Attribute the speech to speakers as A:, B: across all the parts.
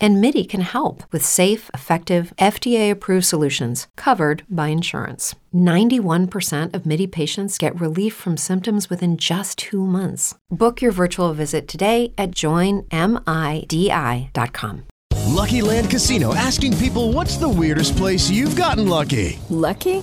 A: And MIDI can help with safe, effective, FDA approved solutions covered by insurance. 91% of MIDI patients get relief from symptoms within just two months. Book your virtual visit today at joinmidi.com.
B: Lucky Land Casino asking people what's the weirdest place you've gotten lucky?
C: Lucky?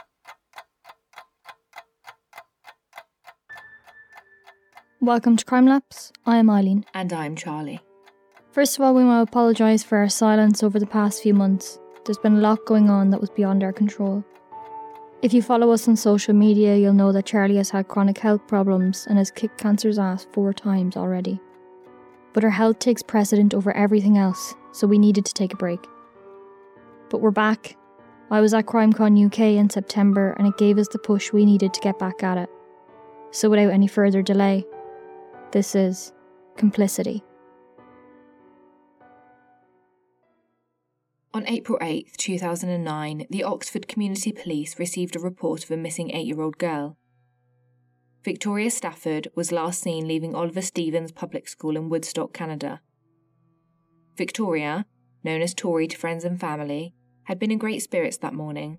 D: Welcome to Crime Laps. I am Eileen.
E: And I'm Charlie.
D: First of all, we want to apologise for our silence over the past few months. There's been a lot going on that was beyond our control. If you follow us on social media, you'll know that Charlie has had chronic health problems and has kicked cancer's ass four times already. But her health takes precedent over everything else, so we needed to take a break. But we're back. I was at CrimeCon UK in September and it gave us the push we needed to get back at it. So without any further delay, this is Complicity.
E: On April 8, 2009, the Oxford Community Police received a report of a missing eight year old girl. Victoria Stafford was last seen leaving Oliver Stephens Public School in Woodstock, Canada. Victoria, known as Tori to friends and family, had been in great spirits that morning.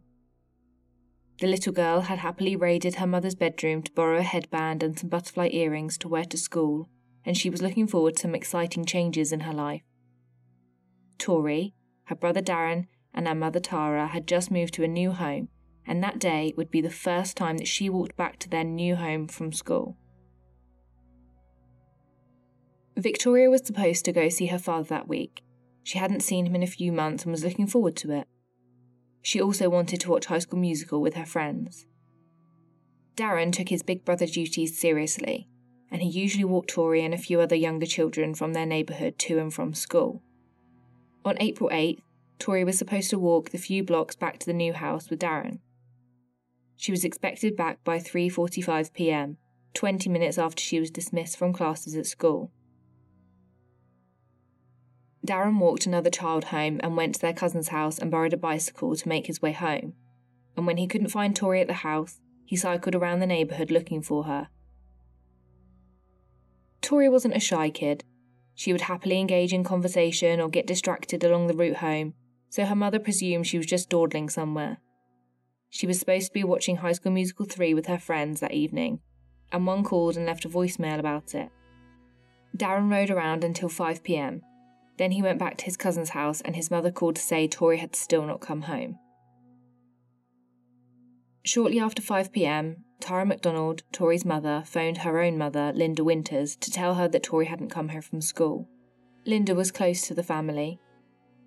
E: The little girl had happily raided her mother's bedroom to borrow a headband and some butterfly earrings to wear to school, and she was looking forward to some exciting changes in her life. Tori, her brother Darren, and her mother Tara had just moved to a new home, and that day would be the first time that she walked back to their new home from school. Victoria was supposed to go see her father that week. She hadn't seen him in a few months and was looking forward to it. She also wanted to watch High School Musical with her friends. Darren took his big brother duties seriously, and he usually walked Tori and a few other younger children from their neighbourhood to and from school. On April 8th, Tori was supposed to walk the few blocks back to the new house with Darren. She was expected back by 3:45 p.m., 20 minutes after she was dismissed from classes at school. Darren walked another child home and went to their cousin's house and borrowed a bicycle to make his way home. And when he couldn't find Tori at the house, he cycled around the neighbourhood looking for her. Tori wasn't a shy kid. She would happily engage in conversation or get distracted along the route home, so her mother presumed she was just dawdling somewhere. She was supposed to be watching High School Musical 3 with her friends that evening, and one called and left a voicemail about it. Darren rode around until 5 pm. Then he went back to his cousin's house, and his mother called to say Tori had still not come home. Shortly after 5 pm, Tara McDonald, Tori's mother, phoned her own mother, Linda Winters, to tell her that Tori hadn't come home from school. Linda was close to the family.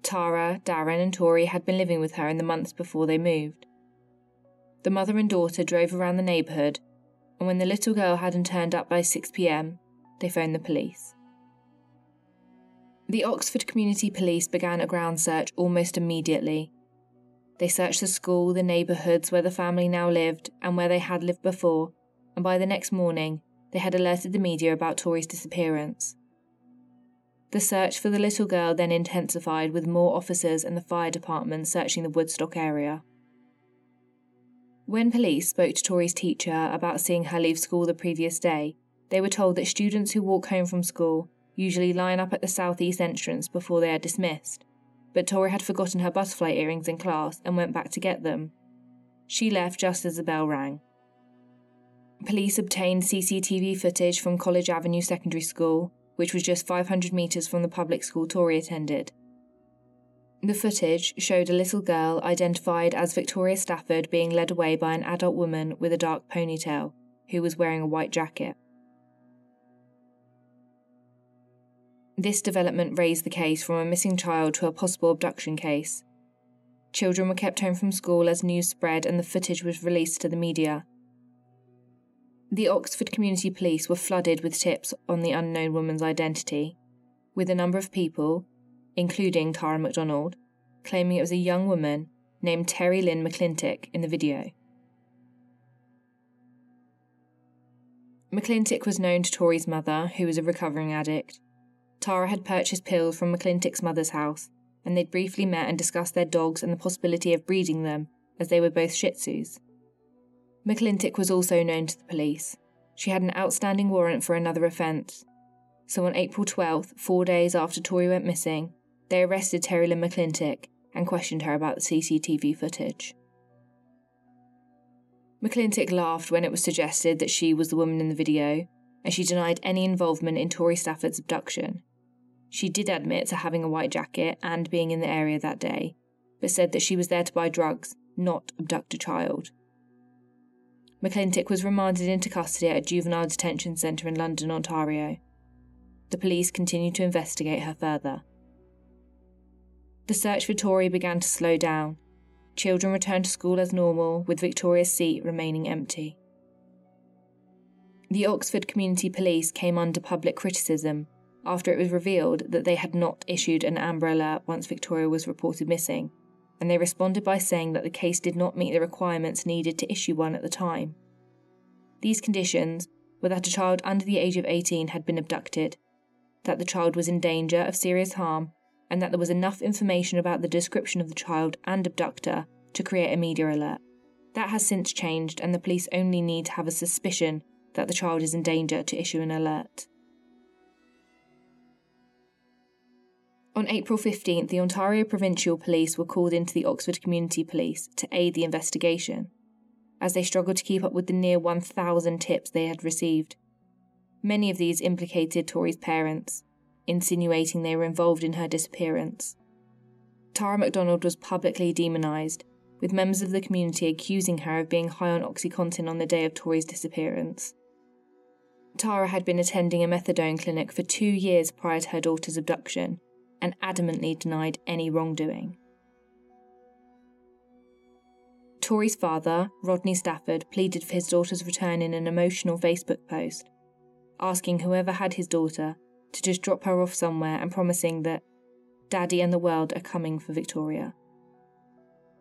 E: Tara, Darren, and Tori had been living with her in the months before they moved. The mother and daughter drove around the neighbourhood, and when the little girl hadn't turned up by 6 pm, they phoned the police. The Oxford Community Police began a ground search almost immediately. They searched the school, the neighbourhoods where the family now lived, and where they had lived before, and by the next morning, they had alerted the media about Tori's disappearance. The search for the little girl then intensified with more officers and the fire department searching the Woodstock area. When police spoke to Tori's teacher about seeing her leave school the previous day, they were told that students who walk home from school usually line up at the southeast entrance before they are dismissed, but Tori had forgotten her butterfly earrings in class and went back to get them. She left just as the bell rang. Police obtained CCTV footage from College Avenue Secondary School, which was just 500 metres from the public school Tori attended. The footage showed a little girl identified as Victoria Stafford being led away by an adult woman with a dark ponytail, who was wearing a white jacket. This development raised the case from a missing child to a possible abduction case. Children were kept home from school as news spread and the footage was released to the media. The Oxford Community Police were flooded with tips on the unknown woman's identity, with a number of people, including Tara McDonald, claiming it was a young woman named Terry Lynn McClintic in the video. McClintic was known to Tori's mother, who was a recovering addict. Tara had purchased pills from McClintic's mother's house, and they'd briefly met and discussed their dogs and the possibility of breeding them, as they were both Shih Tzus. McClintic was also known to the police. She had an outstanding warrant for another offence. So on April 12th, four days after Tori went missing, they arrested Terry Lynn McClintic and questioned her about the CCTV footage. McClintic laughed when it was suggested that she was the woman in the video, and she denied any involvement in Tori Stafford's abduction. She did admit to having a white jacket and being in the area that day, but said that she was there to buy drugs, not abduct a child. McClintic was remanded into custody at a juvenile detention centre in London, Ontario. The police continued to investigate her further. The search for Tori began to slow down. Children returned to school as normal, with Victoria's seat remaining empty. The Oxford Community Police came under public criticism after it was revealed that they had not issued an Amber Alert once Victoria was reported missing, and they responded by saying that the case did not meet the requirements needed to issue one at the time. These conditions were that a child under the age of 18 had been abducted, that the child was in danger of serious harm, and that there was enough information about the description of the child and abductor to create a media alert. That has since changed, and the police only need to have a suspicion that the child is in danger to issue an alert. On April 15th, the Ontario Provincial Police were called into the Oxford Community Police to aid the investigation, as they struggled to keep up with the near 1,000 tips they had received. Many of these implicated Tori's parents, insinuating they were involved in her disappearance. Tara McDonald was publicly demonised, with members of the community accusing her of being high on Oxycontin on the day of Tori's disappearance. Tara had been attending a methadone clinic for two years prior to her daughter's abduction and adamantly denied any wrongdoing. Tori's father, Rodney Stafford, pleaded for his daughter's return in an emotional Facebook post, asking whoever had his daughter to just drop her off somewhere and promising that Daddy and the world are coming for Victoria.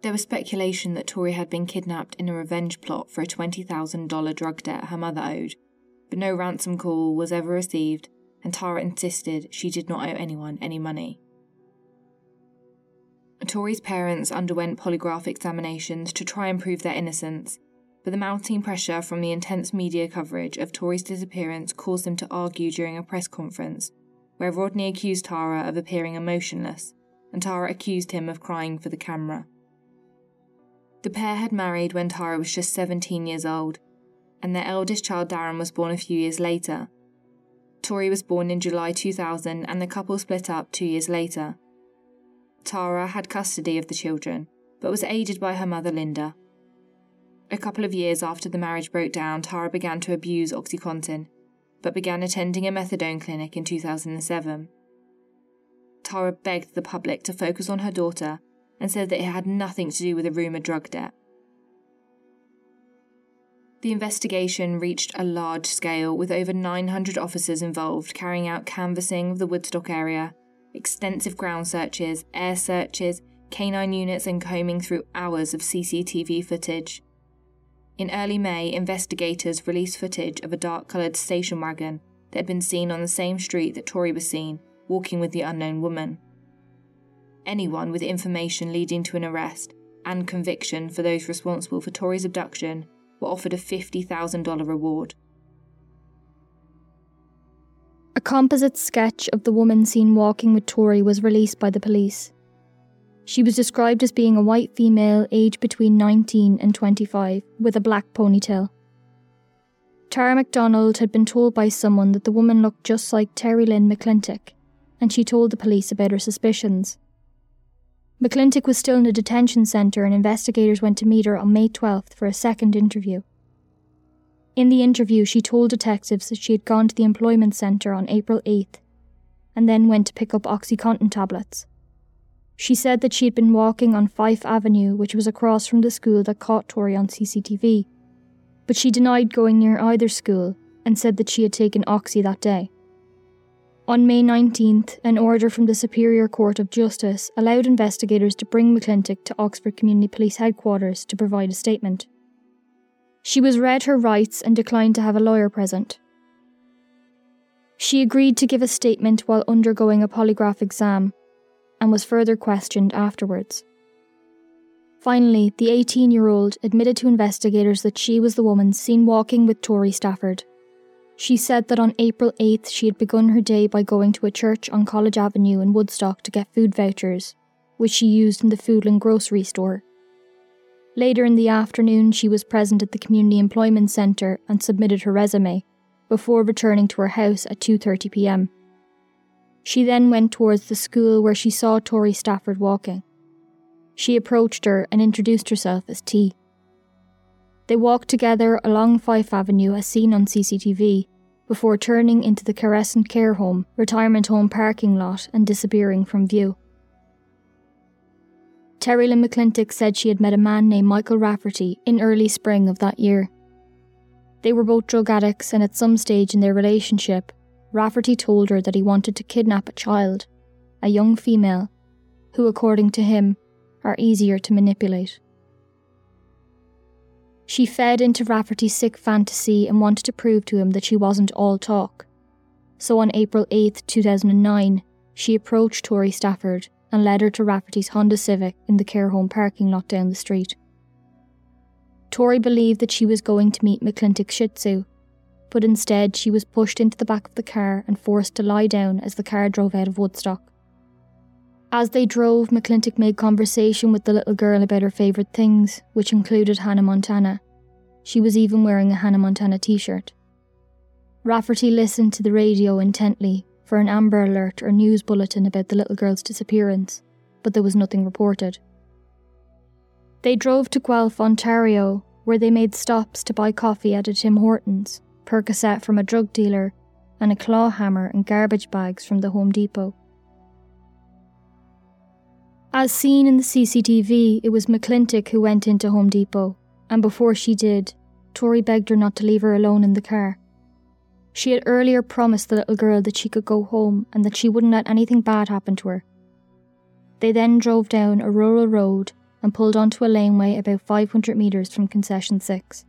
E: There was speculation that Tori had been kidnapped in a revenge plot for a $20,000 drug debt her mother owed, but no ransom call was ever received, and Tara insisted she did not owe anyone any money. Tori's parents underwent polygraph examinations to try and prove their innocence, but the mounting pressure from the intense media coverage of Tori's disappearance caused them to argue during a press conference, where Rodney accused Tara of appearing emotionless, and Tara accused him of crying for the camera. The pair had married when Tara was just 17 years old, and their eldest child Darren was born a few years later. Tori was born in July 2000, and the couple split up two years later. Tara had custody of the children, but was aided by her mother Linda, a couple of years after the marriage broke down, Tara began to abuse Oxycontin, but began attending a methadone clinic in 2007. Tara begged the public to focus on her daughter and said that it had nothing to do with a rumoured drug debt. The investigation reached a large scale with over 900 officers involved carrying out canvassing of the Woodstock area, extensive ground searches, air searches, canine units, and combing through hours of CCTV footage. In early May, investigators released footage of a dark coloured station wagon that had been seen on the same street that Tori was seen, walking with the unknown woman. Anyone with information leading to an arrest and conviction for those responsible for Tori's abduction were offered a $50,000 reward.
D: A composite sketch of the woman seen walking with Tori was released by the police. She was described as being a white female aged between 19 and 25 with a black ponytail. Tara McDonald had been told by someone that the woman looked just like Terry Lynn McClintic, and she told the police about her suspicions. McClintic was still in a detention centre, and investigators went to meet her on May 12th for a second interview. In the interview, she told detectives that she had gone to the employment centre on April 8th and then went to pick up Oxycontin tablets. She said that she had been walking on Fife Avenue, which was across from the school that caught Tori on CCTV, but she denied going near either school and said that she had taken Oxy that day. On May 19th, an order from the Superior Court of Justice allowed investigators to bring McClintic to Oxford Community Police headquarters to provide a statement. She was read her rights and declined to have a lawyer present. She agreed to give a statement while undergoing a polygraph exam and was further questioned afterwards. Finally, the 18 year old admitted to investigators that she was the woman seen walking with Tori Stafford she said that on April 8th she had begun her day by going to a church on College Avenue in Woodstock to get food vouchers, which she used in the Foodland grocery store. Later in the afternoon, she was present at the Community Employment Centre and submitted her resume, before returning to her house at 2:30 p.m. She then went towards the school where she saw Tori Stafford walking. She approached her and introduced herself as T. They walked together along Fife Avenue as seen on CCTV before turning into the Caressant Care Home retirement home parking lot and disappearing from view. Terry Lynn McClintic said she had met a man named Michael Rafferty in early spring of that year. They were both drug addicts, and at some stage in their relationship, Rafferty told her that he wanted to kidnap a child, a young female, who, according to him, are easier to manipulate. She fed into Rafferty's sick fantasy and wanted to prove to him that she wasn't all talk. So on April 8, 2009, she approached Tori Stafford and led her to Rafferty's Honda Civic in the care home parking lot down the street. Tori believed that she was going to meet McClintic's Shih Tzu, but instead she was pushed into the back of the car and forced to lie down as the car drove out of Woodstock. As they drove, McClintic made conversation with the little girl about her favourite things, which included Hannah Montana. She was even wearing a Hannah Montana t shirt. Rafferty listened to the radio intently for an Amber Alert or news bulletin about the little girl's disappearance, but there was nothing reported. They drove to Guelph, Ontario, where they made stops to buy coffee at a Tim Hortons, Percocet from a drug dealer, and a claw hammer and garbage bags from the Home Depot. As seen in the CCTV, it was McClintic who went into Home Depot, and before she did, Tori begged her not to leave her alone in the car. She had earlier promised the little girl that she could go home and that she wouldn't let anything bad happen to her. They then drove down a rural road and pulled onto a laneway about 500 metres from Concession 6.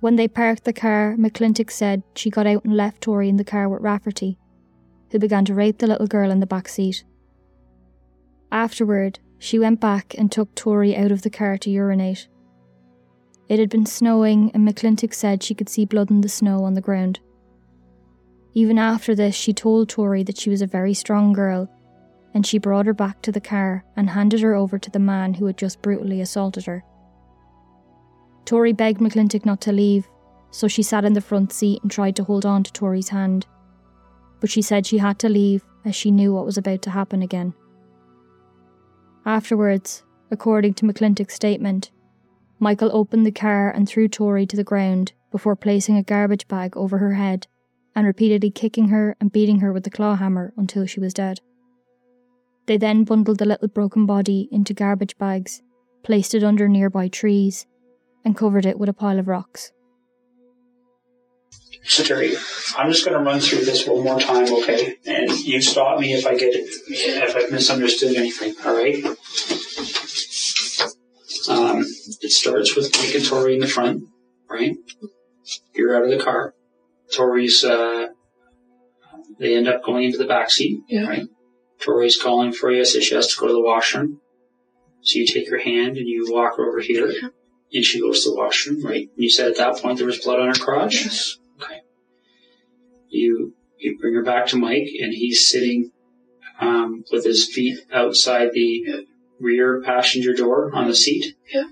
D: When they parked the car, McClintic said she got out and left Tori in the car with Rafferty, who began to rape the little girl in the back seat. Afterward, she went back and took Tori out of the car to urinate. It had been snowing, and McClintic said she could see blood in the snow on the ground. Even after this, she told Tori that she was a very strong girl, and she brought her back to the car and handed her over to the man who had just brutally assaulted her. Tori begged McClintic not to leave, so she sat in the front seat and tried to hold on to Tori's hand. But she said she had to leave as she knew what was about to happen again. Afterwards, according to McClintic's statement, Michael opened the car and threw Tori to the ground before placing a garbage bag over her head and repeatedly kicking her and beating her with the claw hammer until she was dead. They then bundled the little broken body into garbage bags, placed it under nearby trees, and covered it with a pile of rocks.
F: So Terry, I'm just going to run through this one more time, okay? And you stop me if I get it, if I've misunderstood anything. All right. Um, it starts with Mike and Tori in the front, right? You're out of the car. Tori's. Uh, they end up going into the back seat,
G: Yeah.
F: right? Tori's calling for you, says she has to go to the washroom. So you take her hand and you walk over here, and she goes to the washroom, right? And you said at that point there was blood on her crotch.
G: Yes.
F: You you bring her back to Mike, and he's sitting um, with his feet outside the rear passenger door on the seat.
G: Yeah.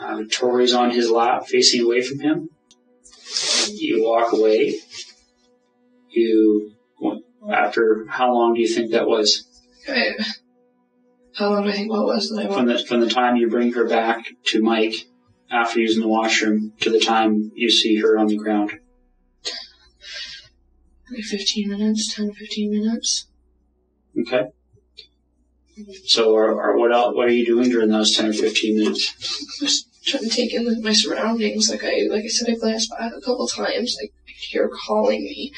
F: Uh, Tori's on his lap, facing away from him. You walk away. You after how long do you think that was?
G: How long do I think what was that
F: From the from the time you bring her back to Mike after using the washroom to the time you see her on the ground.
G: Maybe 15 minutes, 10, to 15 minutes.
F: Okay. So, or, or what else, what are you doing during those ten or fifteen minutes?
G: Just trying to take in my surroundings. Like I, like I said, I glanced back a couple times. Like I could hear calling me.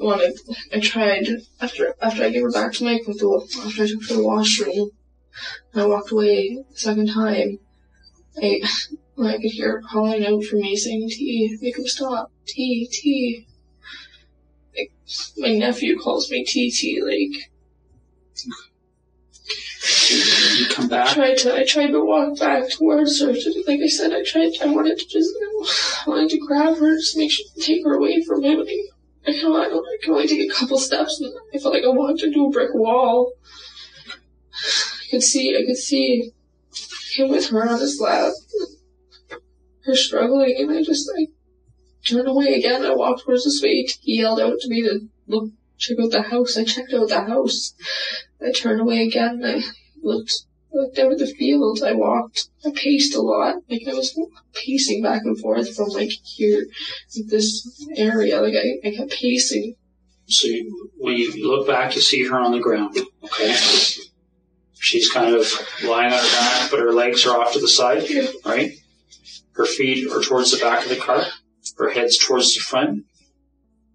G: I wanted. I tried after after I gave her back to Mike with the after I took her to the washroom. And I walked away the second time. I when I could hear her calling out for me, saying "T, make him stop, T, T." Like, my nephew calls me TT. Like
F: You come
G: I tried to I tried to walk back towards her. To, like I said, I tried. I wanted to just I wanted to grab her, just make sure take her away from him. I, I can only, I can only take a couple steps, and I felt like I walked into a brick wall. I could see I could see him with her on his lap, her struggling, and I just I turned away again. I walked towards the street. He yelled out to me to look check out the house. I checked out the house. I turned away again. I looked looked out at the field. I walked. I paced a lot. Like I was pacing back and forth from like here, this area. Like I, I kept pacing.
F: So you, when you look back, you see her on the ground. Okay. She's kind of lying on her back, but her legs are off to the side,
G: Yeah.
F: right? Her feet are towards the back of the car. Her head's towards the front,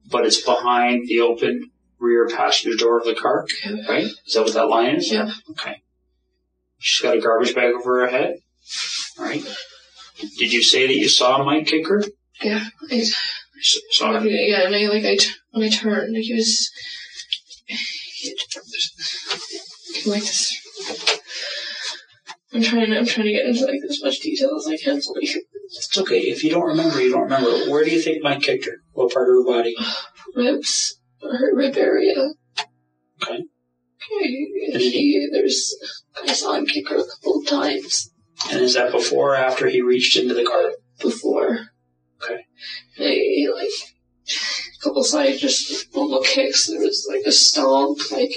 F: but it's behind the open rear passenger door of the car, right? Is that what that line is?
G: Yeah.
F: Okay. She's got a garbage bag over her head, right? Did you say that you saw Mike kick her?
G: Yeah. I,
F: saw her.
G: yeah. And I like I t- when I turned, like he was. He like this. I'm trying. I'm trying to get into like as much detail as I can. So
F: It's okay. If you don't remember, you don't remember. Where do you think Mike kicked her? What part of her body?
G: ribs, her rib area.
F: Okay.
G: Okay. And he, there's. I saw him kick her a couple of times
F: And is that before or after he reached into the car?
G: before.
F: Okay.
G: He, like a couple side just normal kicks. There was like a stomp, like.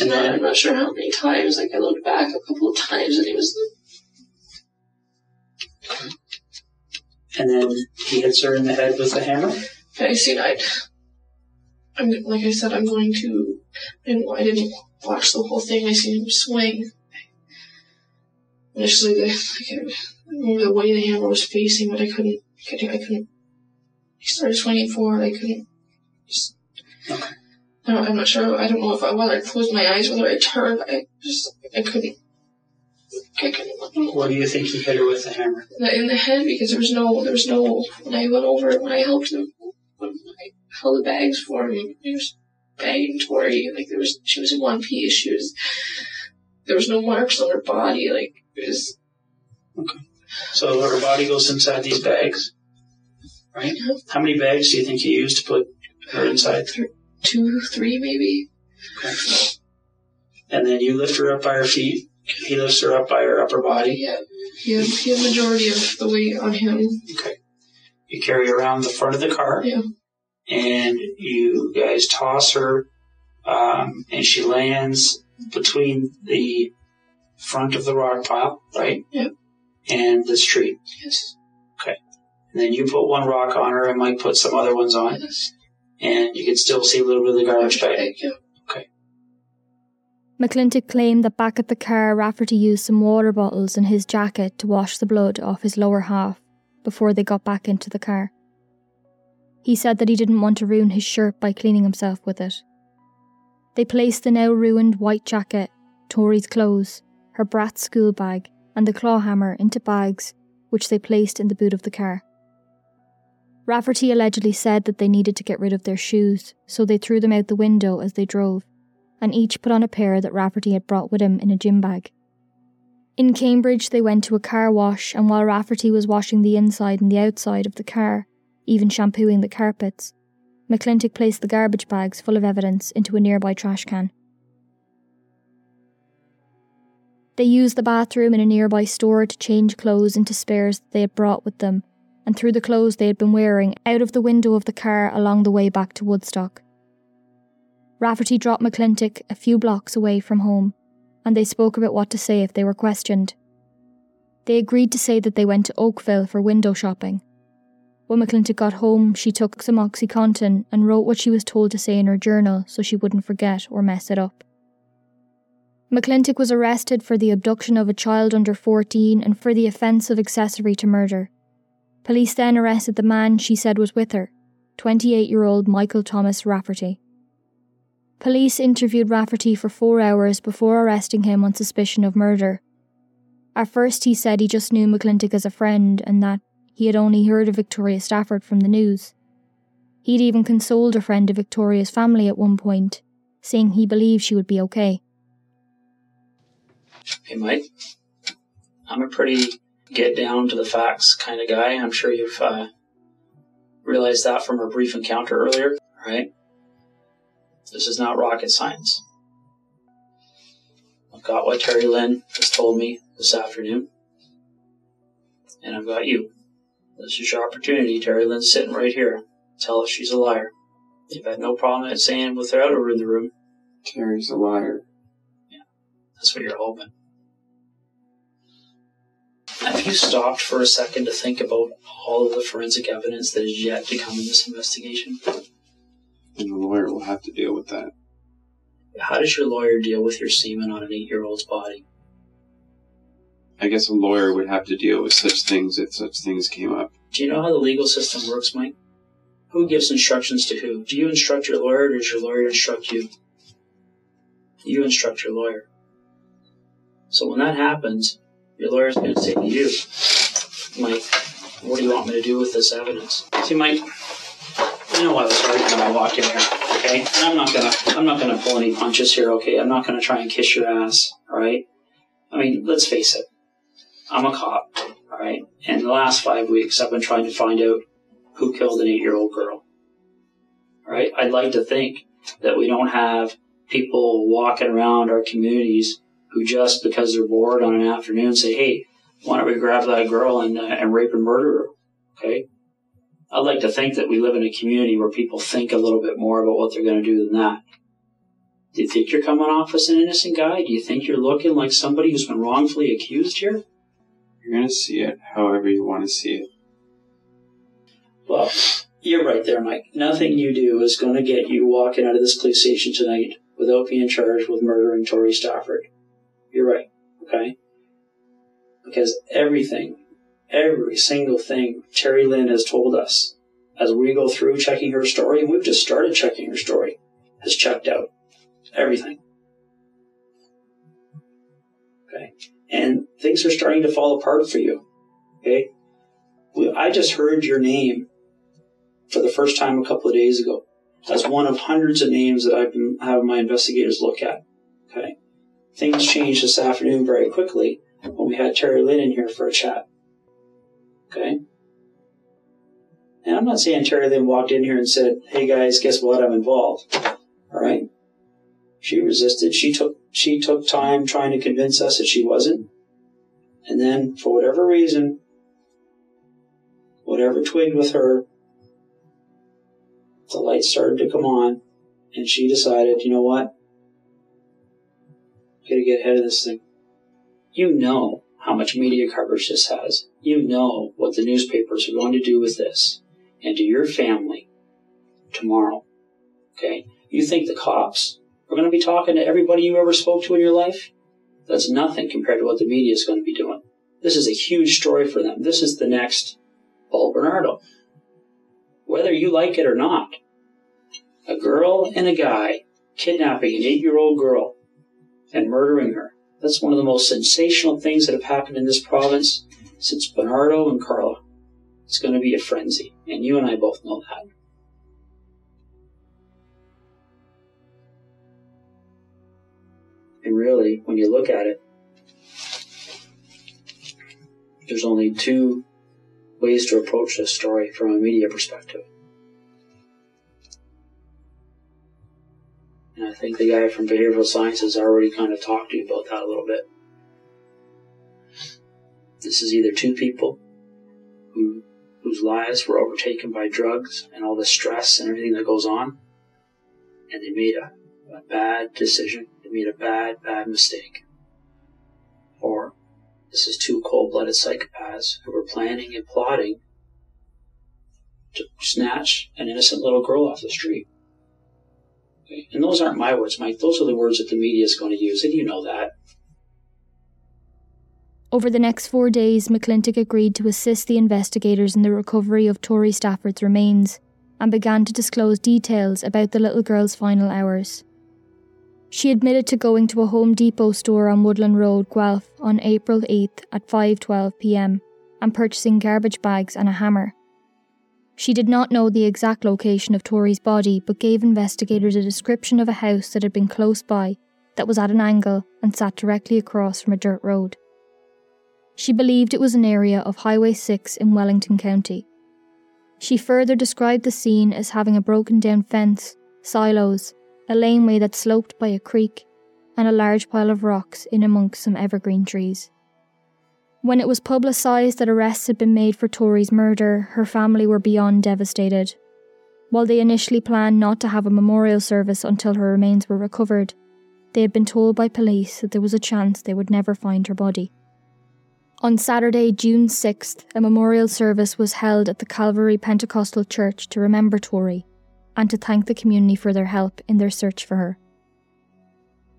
F: And
G: then I'm not sure how many times. Like I looked back a couple of times, and he was
F: and then he hits her in the head with a hammer.
G: I seen I. I'm like I said. I'm going to. I didn't, I didn't watch the whole thing. I seen him swing. Initially, the like, I remember the way the hammer was facing, but I couldn't. I couldn't. I couldn't he started swinging forward. I couldn't. Just,
F: Okay.
G: I don't, I'm not sure. I don't know if I whether I closed my eyes, whether I turned. I just. I couldn't. I couldn't.
F: What do you think he hit her with the hammer?
G: in the, head because there was no there was no when I went over when I helped him when I held the bags for him he was bagging Tori like there was she was in one piece she was there was no marks on her body like it was Okay.
F: So her body goes inside these bags, right? Uh-huh. How many bags do you think he used to put her inside?
G: Two three maybe
F: Okay. And then you lift her up by her feet. He lifts her up by her upper body.
G: yeah he had, he had majority of the weight on him
F: Okay. You carry her around the front of the car.
G: yeah
F: and you guys toss her, um, and she lands between the front of the rock pile, right?
G: Yep.
F: And this tree.
G: yes Okay.
F: And then you put one rock on her, and Mike put some other ones on,
G: yes
F: and you can still see a little bit of the garbage bag.
G: Yeah.
D: McClintic claimed that back at the car, Rafferty used some water bottles in his jacket to wash the blood off his lower half before they got back into the car. He said that he didn't want to ruin his shirt by cleaning himself with it. They placed the now ruined white jacket, Tori's clothes, her Bratz school bag, and the claw hammer into bags, which they placed in the boot of the car. Rafferty allegedly said that they needed to get rid of their shoes, so they threw them out the window as they drove and each put on a pair that Rafferty had brought with him in a gym bag. In Cambridge, they went to a car wash, and while Rafferty was washing the inside and the outside of the car, even shampooing the carpets, McClintic placed the garbage bags full of evidence into a nearby trash can. They used the bathroom in a nearby store to change clothes into spares that they had brought with them, and threw the clothes they had been wearing out of the window of the car along the way back to Woodstock. Rafferty dropped McClintic a few blocks away from home, and they spoke about what to say if they were questioned. They agreed to say that they went to Oakville for window shopping. When McClintic got home, she took some Oxycontin and wrote what she was told to say in her journal so she wouldn't forget or mess it up. McClintic was arrested for the abduction of a child under 14 and for the offence of accessory to murder. Police then arrested the man she said was with her, 28 year old Michael Thomas Rafferty. Police interviewed Rafferty for four hours before arresting him on suspicion of murder. At first, he said he just knew McClintic as a friend and that he had only heard of Victoria Stafford from the news. He'd even consoled a friend of Victoria's family at one point, saying he believed she would be okay.
F: Hey, Mike. I'm a pretty get down to the facts kind of guy. I'm sure you've uh, realized that from our brief encounter earlier, right? This is not rocket science. I've got what Terry Lynn has told me this afternoon, and I've got you. This is your opportunity. Terry Lynn's sitting right here. Tell us she's a liar. You've had no problem at saying without her in the room.
H: Terry's a liar.
F: Yeah, that's what you're hoping. Have you stopped for a second to think about all of the forensic evidence that is yet to come in this investigation?
H: And the lawyer will have to deal with that.
F: How does your lawyer deal with your semen on an eight year old's body?
H: I guess a lawyer would have to deal with such things if such things came up.
F: Do you know how the legal system works, Mike? Who gives instructions to who? Do you instruct your lawyer or does your lawyer instruct you? You instruct your lawyer. So when that happens, your lawyer's going to say to you, Mike, what do you want me to do with this evidence? See, Mike, I know I was right when I walked in here, okay? And I'm not gonna, I'm not gonna pull any punches here, okay? I'm not gonna try and kiss your ass, all right? I mean, let's face it, I'm a cop, all right? And the last five weeks, I've been trying to find out who killed an eight-year-old girl, all right? I'd like to think that we don't have people walking around our communities who just because they're bored on an afternoon say, "Hey, why don't we grab that girl and uh, and rape and murder her?" Okay. I'd like to think that we live in a community where people think a little bit more about what they're going to do than that. Do you think you're coming off as an innocent guy? Do you think you're looking like somebody who's been wrongfully accused here?
H: You're going to see it however you want to see it.
F: Well, you're right there, Mike. Nothing you do is going to get you walking out of this police station tonight without being charged with murdering Tori Stafford. You're right, okay? Because everything, every single thing Terry Lynn has told us as we go through checking her story, and we've just started checking her story, has checked out. Everything. Okay? And things are starting to fall apart for you. Okay? I just heard your name for the first time a couple of days ago That's one of hundreds of names that I've been having my investigators look at. Okay? Things changed this afternoon very quickly when we had Terry Lynn in here for a chat. Okay? And I'm not saying Terry Lynn walked in here and said, hey guys, guess what? I'm involved. All right? She resisted. She took, she took time trying to convince us that she wasn't. And then, for whatever reason, whatever twigged with her, the light started to come on, and she decided, you know what? Gotta get ahead of this thing. You know how much media coverage this has. You know what the newspapers are going to do with this and to your family tomorrow. Okay? You think the cops are going to be talking to everybody you ever spoke to in your life? That's nothing compared to what the media is going to be doing. This is a huge story for them. This is the next Paul Bernardo. Whether you like it or not, a girl and a guy kidnapping an eight year old girl and murdering her. That's one of the most sensational things that have happened in this province since Bernardo and Karla. It's going to be a frenzy, and you and I both know that. And really, when you look at it, there's only two ways to approach this story from a media perspective. And I think the guy from behavioral science has already kind of talked to you about that a little bit. This is either two people who whose lives were overtaken by drugs and all the stress and everything that goes on, and they made a, a bad decision. They made a bad, bad mistake. Or this is two cold-blooded psychopaths who were planning and plotting to snatch an innocent little girl off the street And those aren't my words, Mike. Those are the words that the media is going to use, and you know that.
D: Over the next four days, McClintic agreed to assist the investigators in the recovery of Tori Stafford's remains and began to disclose details about the little girl's final hours. She admitted to going to a Home Depot store on Woodlawn Road, Guelph, on April 8th at 5:12 p.m. and purchasing garbage bags and a hammer. She did not know the exact location of Tori's body, but gave investigators a description of a house that had been close by, that was at an angle and sat directly across from a dirt road. She believed it was an area of Highway 6 in Wellington County. She further described the scene as having a broken down fence, silos, a laneway that sloped by a creek, and a large pile of rocks in amongst some evergreen trees. When it was publicised that arrests had been made for Tori's murder, her family were beyond devastated. While they initially planned not to have a memorial service until her remains were recovered, they had been told by police that there was a chance they would never find her body. On Saturday, June 6th, a memorial service was held at the Calvary Pentecostal Church to remember Tori and to thank the community for their help in their search for her.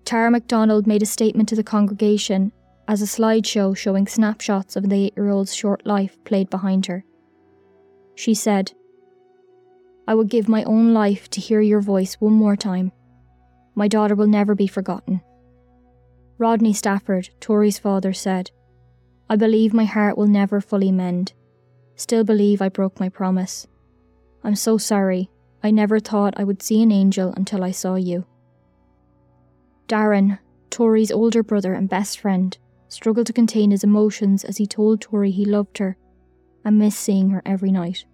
D: Tara McDonald made a statement to the congregation as a slideshow showing snapshots of the eight year old's short life played behind her. She said, I would give my own life to hear your voice one more time. My daughter will never be forgotten. Rodney Stafford, Tori's father, said, I believe my heart will never fully mend. Still believe I broke my promise. I'm so sorry. I never thought I would see an angel until I saw you. Darren, Tori's older brother and best friend, struggled to contain his emotions as he told Tori he loved her and missed seeing her every night.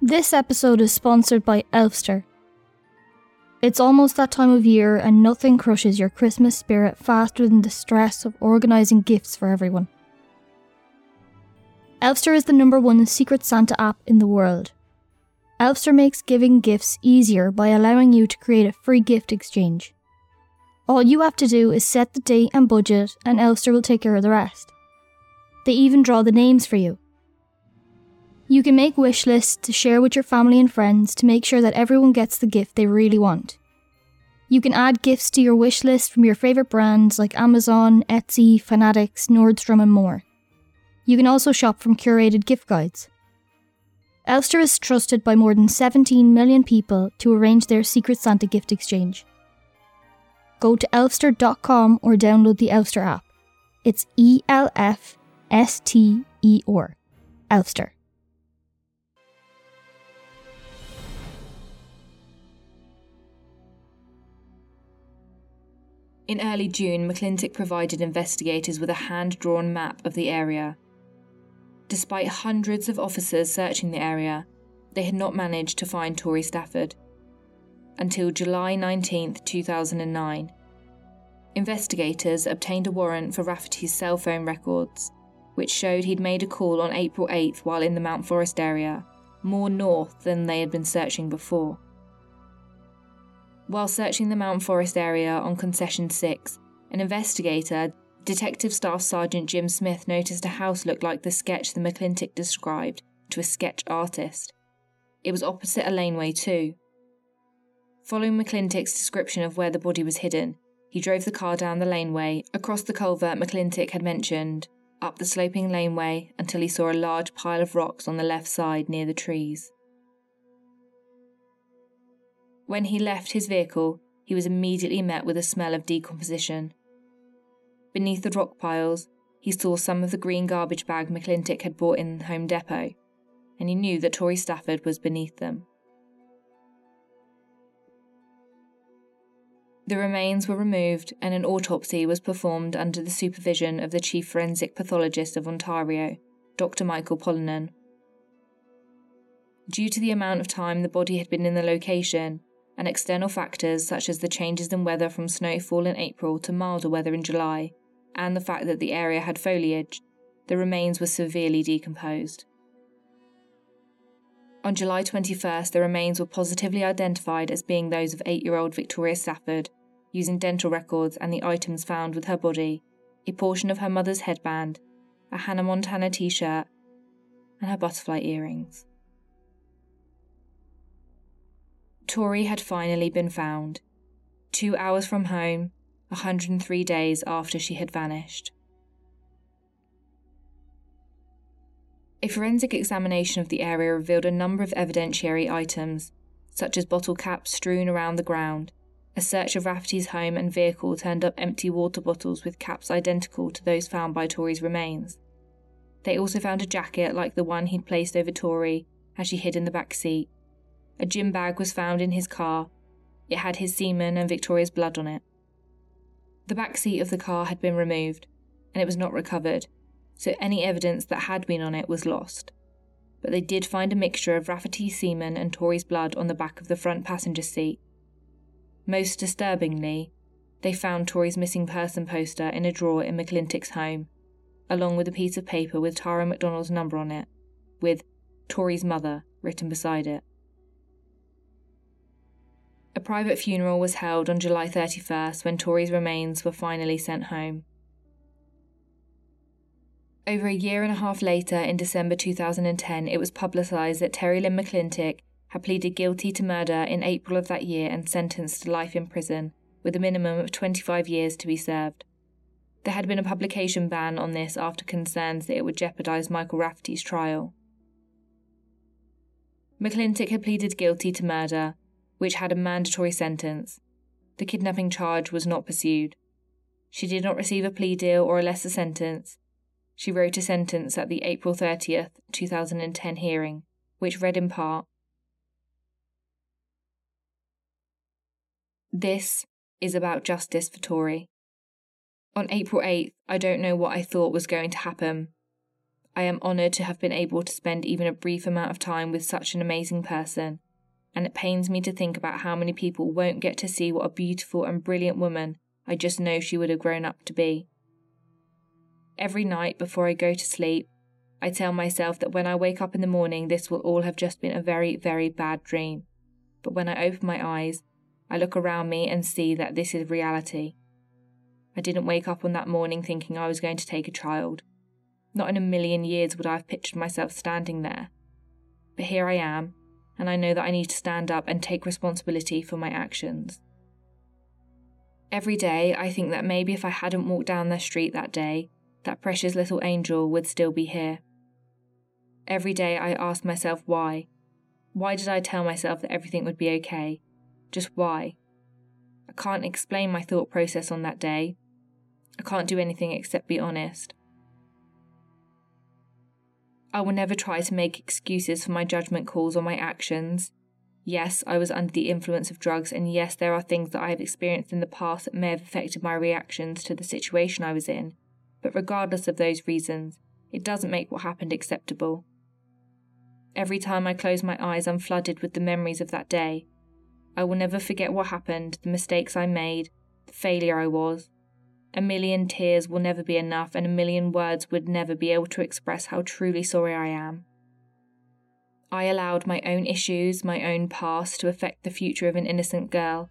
D: This episode is sponsored by Elfster. It's almost that time of year, and nothing crushes your Christmas spirit faster than the stress of organising gifts for everyone. Elfster is the number one Secret Santa app in the world. Elfster makes giving gifts easier by allowing you to create a free gift exchange. All you have to do is set the date and budget, and Elfster will take care of the rest. They even draw the names for you. You can make wish lists to share with your family and friends to make sure that everyone gets the gift they really want. You can add gifts to your wish list from your favourite brands like Amazon, Etsy, Fanatics, Nordstrom, and more. You can also shop from curated gift guides. Elfster is trusted by more than 17 million people to arrange their Secret Santa gift exchange. Go to elfster.com or download the Elfster app. It's E L F S T E R. Elfster.
E: In early June, McClintic provided investigators with a hand drawn map of the area. Despite hundreds of officers searching the area, they had not managed to find Tori Stafford. Until July 19, 2009. Investigators obtained a warrant for Rafferty's cell phone records, which showed he'd made a call on April 8th while in the Mount Forest area, more north than they had been searching before. While searching the Mount Forest area on Concession 6, an investigator, Detective Staff Sergeant Jim Smith, noticed a house looked like the sketch the McClintic described to a sketch artist. It was opposite a laneway, too. Following McClintic's description of where the body was hidden, he drove the car down the laneway, across the culvert McClintic had mentioned, up the sloping laneway until he saw a large pile of rocks on the left side near the trees. When he left his vehicle, he was immediately met with a smell of decomposition. Beneath the rock piles, he saw some of the green garbage bag McClintic had bought in Home Depot, and he knew that Tori Stafford was beneath them. The remains were removed and an autopsy was performed under the supervision of the Chief Forensic Pathologist of Ontario, Dr. Michael Pollanen. Due to the amount of time the body had been in the location, and external factors such as the changes in weather from snowfall in April to milder weather in July, and the fact that the area had foliage, the remains were severely decomposed. On July 21st, the remains were positively identified as being those of eight year old Victoria Stafford, using dental records and the items found with her body a portion of her mother's headband, a Hannah Montana t shirt, and her butterfly earrings. Tori had finally been found, two hours from home, 103 days after she had vanished. A forensic examination of the area revealed a number of evidentiary items, such as bottle caps strewn around the ground. A search of Rafferty's home and vehicle turned up empty water bottles with caps identical to those found by Tori's remains. They also found a jacket like the one he'd placed over Tori as she hid in the back seat. A gym bag was found in his car. It had his semen and Victoria's blood on it. The back seat of the car had been removed, and it was not recovered, so any evidence that had been on it was lost. But they did find a mixture of Rafferty's semen and Tori's blood on the back of the front passenger seat. Most disturbingly, they found Tori's missing person poster in a drawer in McClintic's home, along with a piece of paper with Tara McDonald's number on it, with Tori's mother written beside it. A private funeral was held on July 31st when Tori's remains were finally sent home. Over a year and a half later, in December 2010, it was publicised that Terry Lynn McClintic had pleaded guilty to murder in April of that year and sentenced to life in prison, with a minimum of 25 years to be served. There had been a publication ban on this after concerns that it would jeopardise Michael Rafferty's trial. McClintic had pleaded guilty to murder, which had a mandatory sentence. The kidnapping charge was not pursued. She did not receive a plea deal or a lesser sentence, she wrote a sentence at the April 30th, 2010 hearing, which read in part This is about justice for Tori. On April 8th, I don't know what I thought was going to happen. I am honoured to have been able to spend even a brief amount of time with such an amazing person, and it pains me to think about how many people won't get to see what a beautiful and brilliant woman I just know she would have grown up to be. Every night before I go to sleep, I tell myself that when I wake up in the morning, this will all have just been a very, very bad dream. But when I open my eyes, I look around me and see that this is reality. I didn't wake up on that morning thinking I was going to take a child. Not in a million years would I have pictured myself standing there. But here I am, and I know that I need to stand up and take responsibility for my actions. Every day, I think that maybe if I hadn't walked down the street that day, that precious little angel would still be here. Every day I ask myself why. Why did I tell myself that everything would be okay? Just why? I can't explain my thought process on that day. I can't do anything except be honest. I will never try to make excuses for my judgment calls or my actions. Yes, I was under the influence of drugs, and yes, there are things that I have experienced in the past that may have affected my reactions to the situation I was in but regardless of those reasons, it doesn't make what happened acceptable. Every time I close my eyes, I'm flooded with the memories of that day. I will never forget what happened, the mistakes I made, the failure I was. A million tears will never be enough, and a million words would never be able to express how truly sorry I am. I allowed my own issues, my own past, to affect the future of an innocent girl.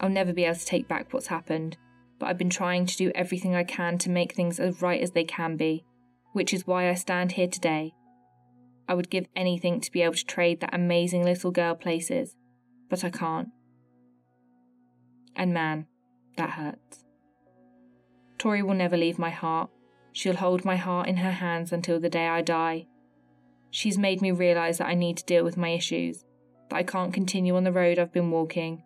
E: I'll never be able to take back what's happened, but I've been trying to do everything I can to make things as right as they can be, which is why I stand here today. I would give anything to be able to trade that amazing little girl places, but I can't. And man, that hurts. Tori will never leave my heart. She'll hold my heart in her hands until the day I die. She's made me realise that I need to deal with my issues, that I can't continue on the road I've been walking,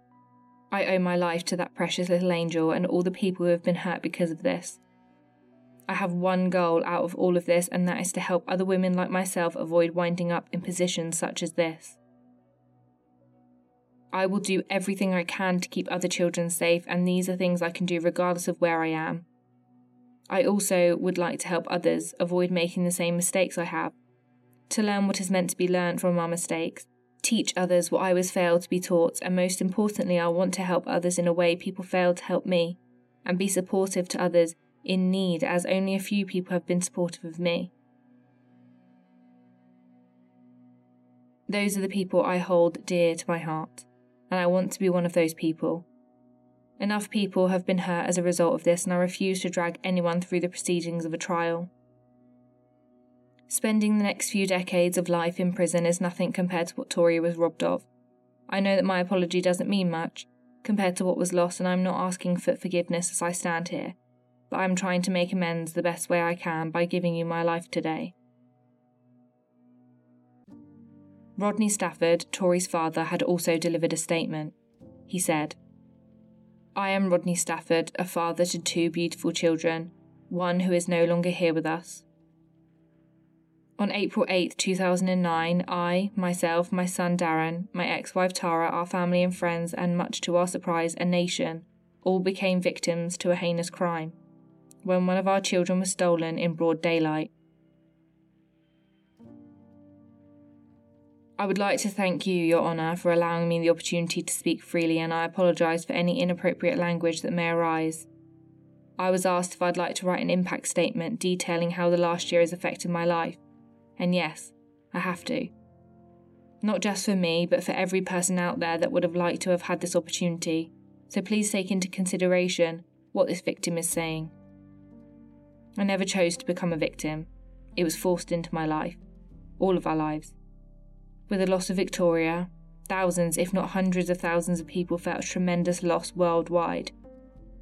E: I owe my life to that precious little angel and all the people who have been hurt because of this. I have one goal out of all of this, and that is to help other women like myself avoid winding up in positions such as this. I will do everything I can to keep other children safe, and these are things I can do regardless of where I am. I also would like to help others avoid making the same mistakes I have, to learn what is meant to be learned from our mistakes, teach others what I was failed to be taught, and most importantly, I want to help others in a way people failed to help me, and be supportive to others in need, as only a few people have been supportive of me. Those are the people I hold dear to my heart, and I want to be one of those people. Enough people have been hurt as a result of this, and I refuse to drag anyone through the proceedings of a trial. Spending the next few decades of life in prison is nothing compared to what Tori was robbed of. I know that my apology doesn't mean much compared to what was lost, and I'm not asking for forgiveness as I stand here, but I'm trying to make amends the best way I can by giving you my life today. Rodney Stafford, Tori's father, had also delivered a statement. He said, I am Rodney Stafford, a father to two beautiful children, one who is no longer here with us. On April 8, 2009, I, myself, my son Darren, my ex wife Tara, our family and friends, and much to our surprise, a nation, all became victims to a heinous crime when one of our children was stolen in broad daylight. I would like to thank you, Your Honour, for allowing me the opportunity to speak freely, and I apologise for any inappropriate language that may arise. I was asked if I'd like to write an impact statement detailing how the last year has affected my life. And yes, I have to. Not just for me, but for every person out there that would have liked to have had this opportunity. So please take into consideration what this victim is saying. I never chose to become a victim. It was forced into my life. All of our lives. With the loss of Victoria, thousands, if not hundreds of thousands of people felt a tremendous loss worldwide.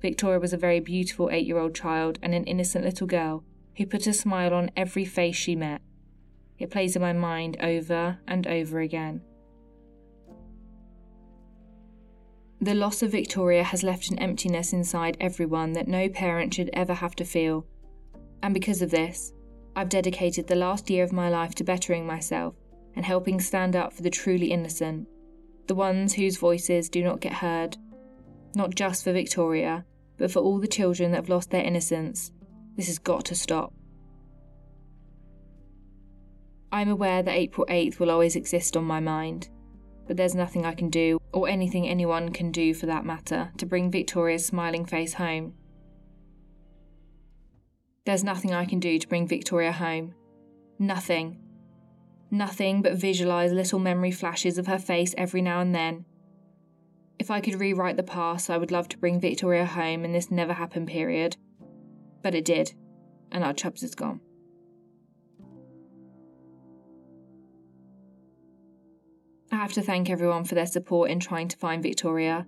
E: Victoria was a very beautiful eight year old child and an innocent little girl who put a smile on every face she met. It plays in my mind over and over again. The loss of Victoria has left an emptiness inside everyone that no parent should ever have to feel. And because of this, I've dedicated the last year of my life to bettering myself and helping stand up for the truly innocent, the ones whose voices do not get heard, not just for Victoria, but for all the children that have lost their innocence. This has got to stop. I'm aware that April 8th will always exist on my mind, but there's nothing I can do, or anything anyone can do for that matter, to bring Victoria's smiling face home. There's nothing I can do to bring Victoria home. Nothing. Nothing but visualise little memory flashes of her face every now and then. If I could rewrite the past, I would love to bring Victoria home in this never happened period. But it did, and our Chubbs is gone. I have to thank everyone for their support in trying to find Victoria.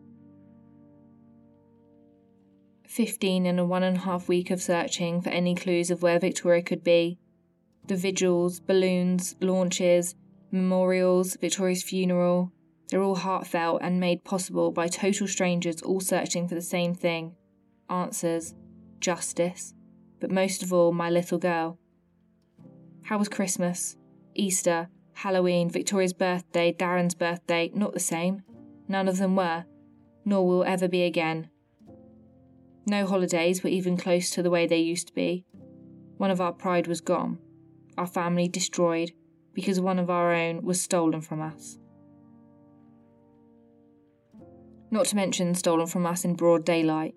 E: 15 in a one and a half week of searching for any clues of where Victoria could be. The vigils, balloons, launches, memorials, Victoria's funeral, they're all heartfelt and made possible by total strangers all searching for the same thing answers, justice, but most of all, my little girl. How was Christmas, Easter, Halloween, Victoria's birthday, Darren's birthday, not the same. None of them were, nor will ever be again. No holidays were even close to the way they used to be. One of our pride was gone, our family destroyed, because one of our own was stolen from us. Not to mention stolen from us in broad daylight.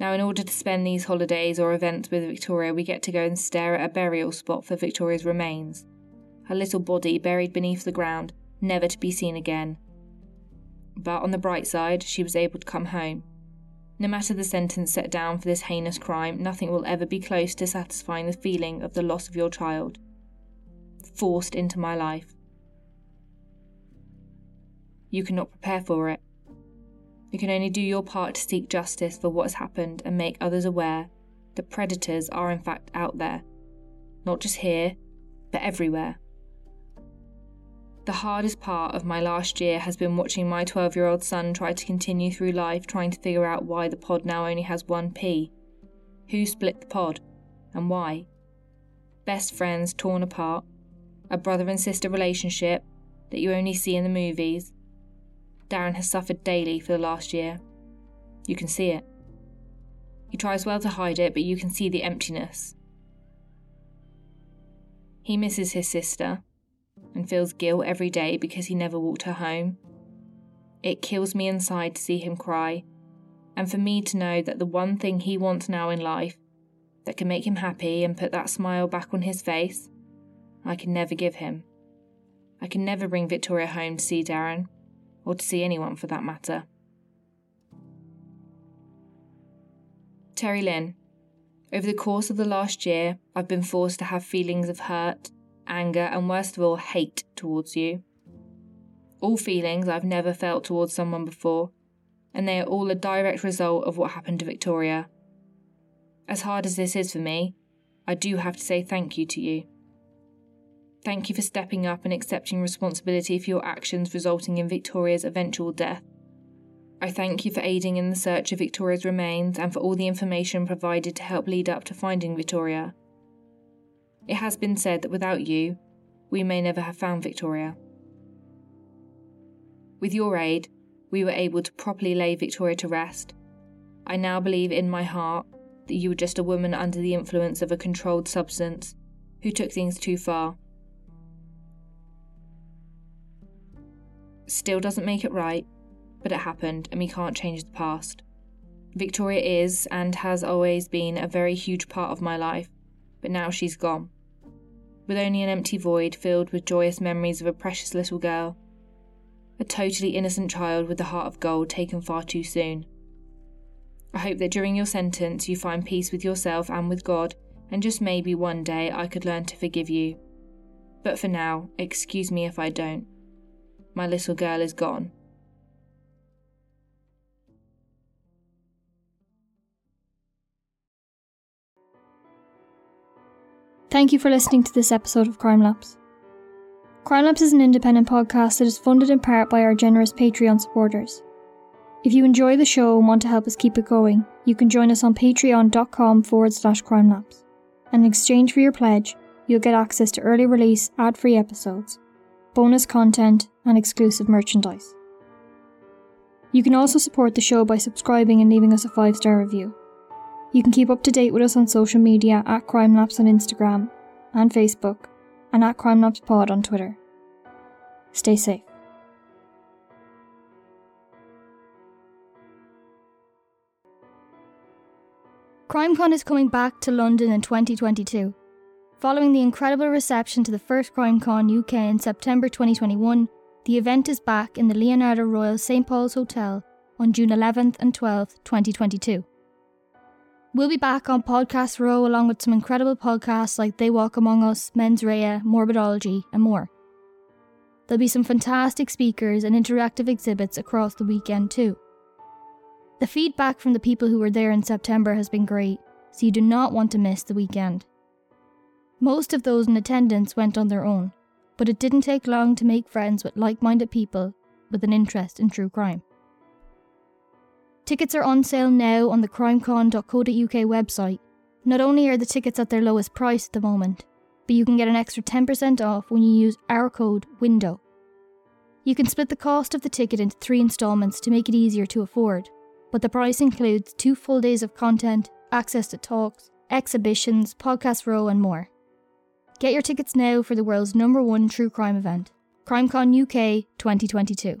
E: Now, in order to spend these holidays or events with Victoria, we get to go and stare at a burial spot for Victoria's remains her little body buried beneath the ground, never to be seen again. But on the bright side, she was able to come home. No matter the sentence set down for this heinous crime, nothing will ever be close to satisfying the feeling of the loss of your child. Forced into my life. You cannot prepare for it. You can only do your part to seek justice for what has happened and make others aware that predators are in fact out there. Not just here, but everywhere. The hardest part of my last year has been watching my 12 year old son try to continue through life trying to figure out why the pod now only has one P. Who split the pod, and why? Best friends torn apart, a brother and sister relationship that you only see in the movies. Darren has suffered daily for the last year. You can see it. He tries well to hide it, but you can see the emptiness. He misses his sister, and feels guilt every day because he never walked her home. It kills me inside to see him cry, and for me to know that the one thing he wants now in life that can make him happy and put that smile back on his face, I can never give him. I can never bring Victoria home to see Darren, or to see anyone for that matter. Terry Lynn, Over the course of the last year, I've been forced to have feelings of hurt, anger, and worst of all, hate towards you. All feelings I've never felt towards someone before, and they are all a direct result of what happened to Victoria. As hard as this is for me, I do have to say thank you to you. Thank you for stepping up and accepting responsibility for your actions resulting in Victoria's eventual death. I thank you for aiding in the search of Victoria's remains and for all the information provided to help lead up to finding Victoria. It has been said that without you, we may never have found Victoria. With your aid, we were able to properly lay Victoria to rest. I now believe in my heart that you were just a woman under the influence of a controlled substance who took things too far. Still doesn't make it right, but it happened and we can't change the past. Victoria is and has always been a very huge part of my life, but now she's gone. With only an empty void filled with joyous memories of a precious little girl. A totally innocent child with a heart of gold taken far too soon. I hope that during your sentence you find peace with yourself and with God, and just maybe one day I could learn to forgive you. But for now, excuse me if I don't. My little girl is gone.
D: Thank you for listening to this episode of Crime Lapse. Crime Lapse is an independent podcast that is funded in part by our generous Patreon supporters. If you enjoy the show and want to help us keep it going, you can join us on patreon.com forward slash crime lapse. And in exchange for your pledge, you'll get access to early release ad free episodes, bonus content, and exclusive merchandise. You can also support the show by subscribing and leaving us a five star review. You can keep up to date with us on social media at Crime Lapse on Instagram and Facebook, and at Crime Lapse Pod on Twitter. Stay safe. CrimeCon is coming back to London in 2022. Following the incredible reception to the first CrimeCon UK in September 2021, the event is back in the Leonardo Royal St Paul's Hotel on June 11th and 12th, 2022. We'll be back on Podcast Row along with some incredible podcasts like They Walk Among Us, Mens Rea, Morbidology, and more. There'll be some fantastic speakers and interactive exhibits across the weekend too. The feedback from the people who were there in September has been great, so you do not want to miss the weekend. Most of those in attendance went on their own, but it didn't take long to make friends with like minded people with an interest in true crime. Tickets are on sale now on the crimecon.co.uk website. Not only are the tickets at their lowest price at the moment, but you can get an extra 10% off when you use our code WINDOW. You can split the cost of the ticket into three instalments to make it easier to afford, but the price includes two full days of content, access to talks, exhibitions, podcast row, and more. Get your tickets now for the world's number one true crime event, CrimeCon UK 2022.